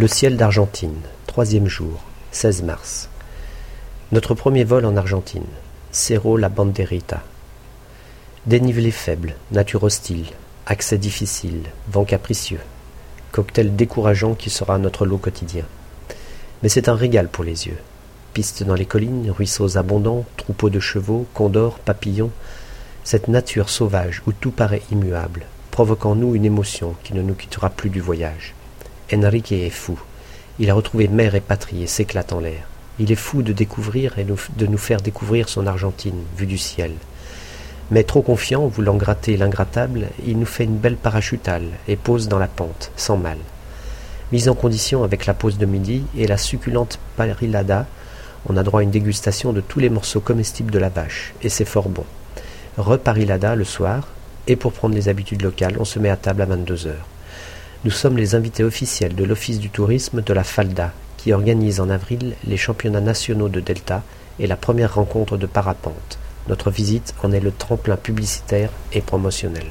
Le ciel d'Argentine, troisième jour, 16 mars. Notre premier vol en Argentine. Cerro La Banderita. Dénivelé faible, nature hostile, accès difficile, vent capricieux. Cocktail décourageant qui sera notre lot quotidien. Mais c'est un régal pour les yeux. Pistes dans les collines, ruisseaux abondants, troupeaux de chevaux, condors, papillons. Cette nature sauvage où tout paraît immuable, provoque en nous une émotion qui ne nous quittera plus du voyage. Enrique est fou. Il a retrouvé mère et patrie et s'éclate en l'air. Il est fou de découvrir et de nous faire découvrir son Argentine, vue du ciel. Mais trop confiant, voulant gratter l'ingrattable, il nous fait une belle parachutale et pose dans la pente, sans mal. Mise en condition avec la pause de midi et la succulente parilada, on a droit à une dégustation de tous les morceaux comestibles de la vache, et c'est fort bon. Reparilada le soir, et pour prendre les habitudes locales, on se met à table à 22 heures. Nous sommes les invités officiels de l'Office du tourisme de la Falda, qui organise en avril les championnats nationaux de Delta et la première rencontre de parapente. Notre visite en est le tremplin publicitaire et promotionnel.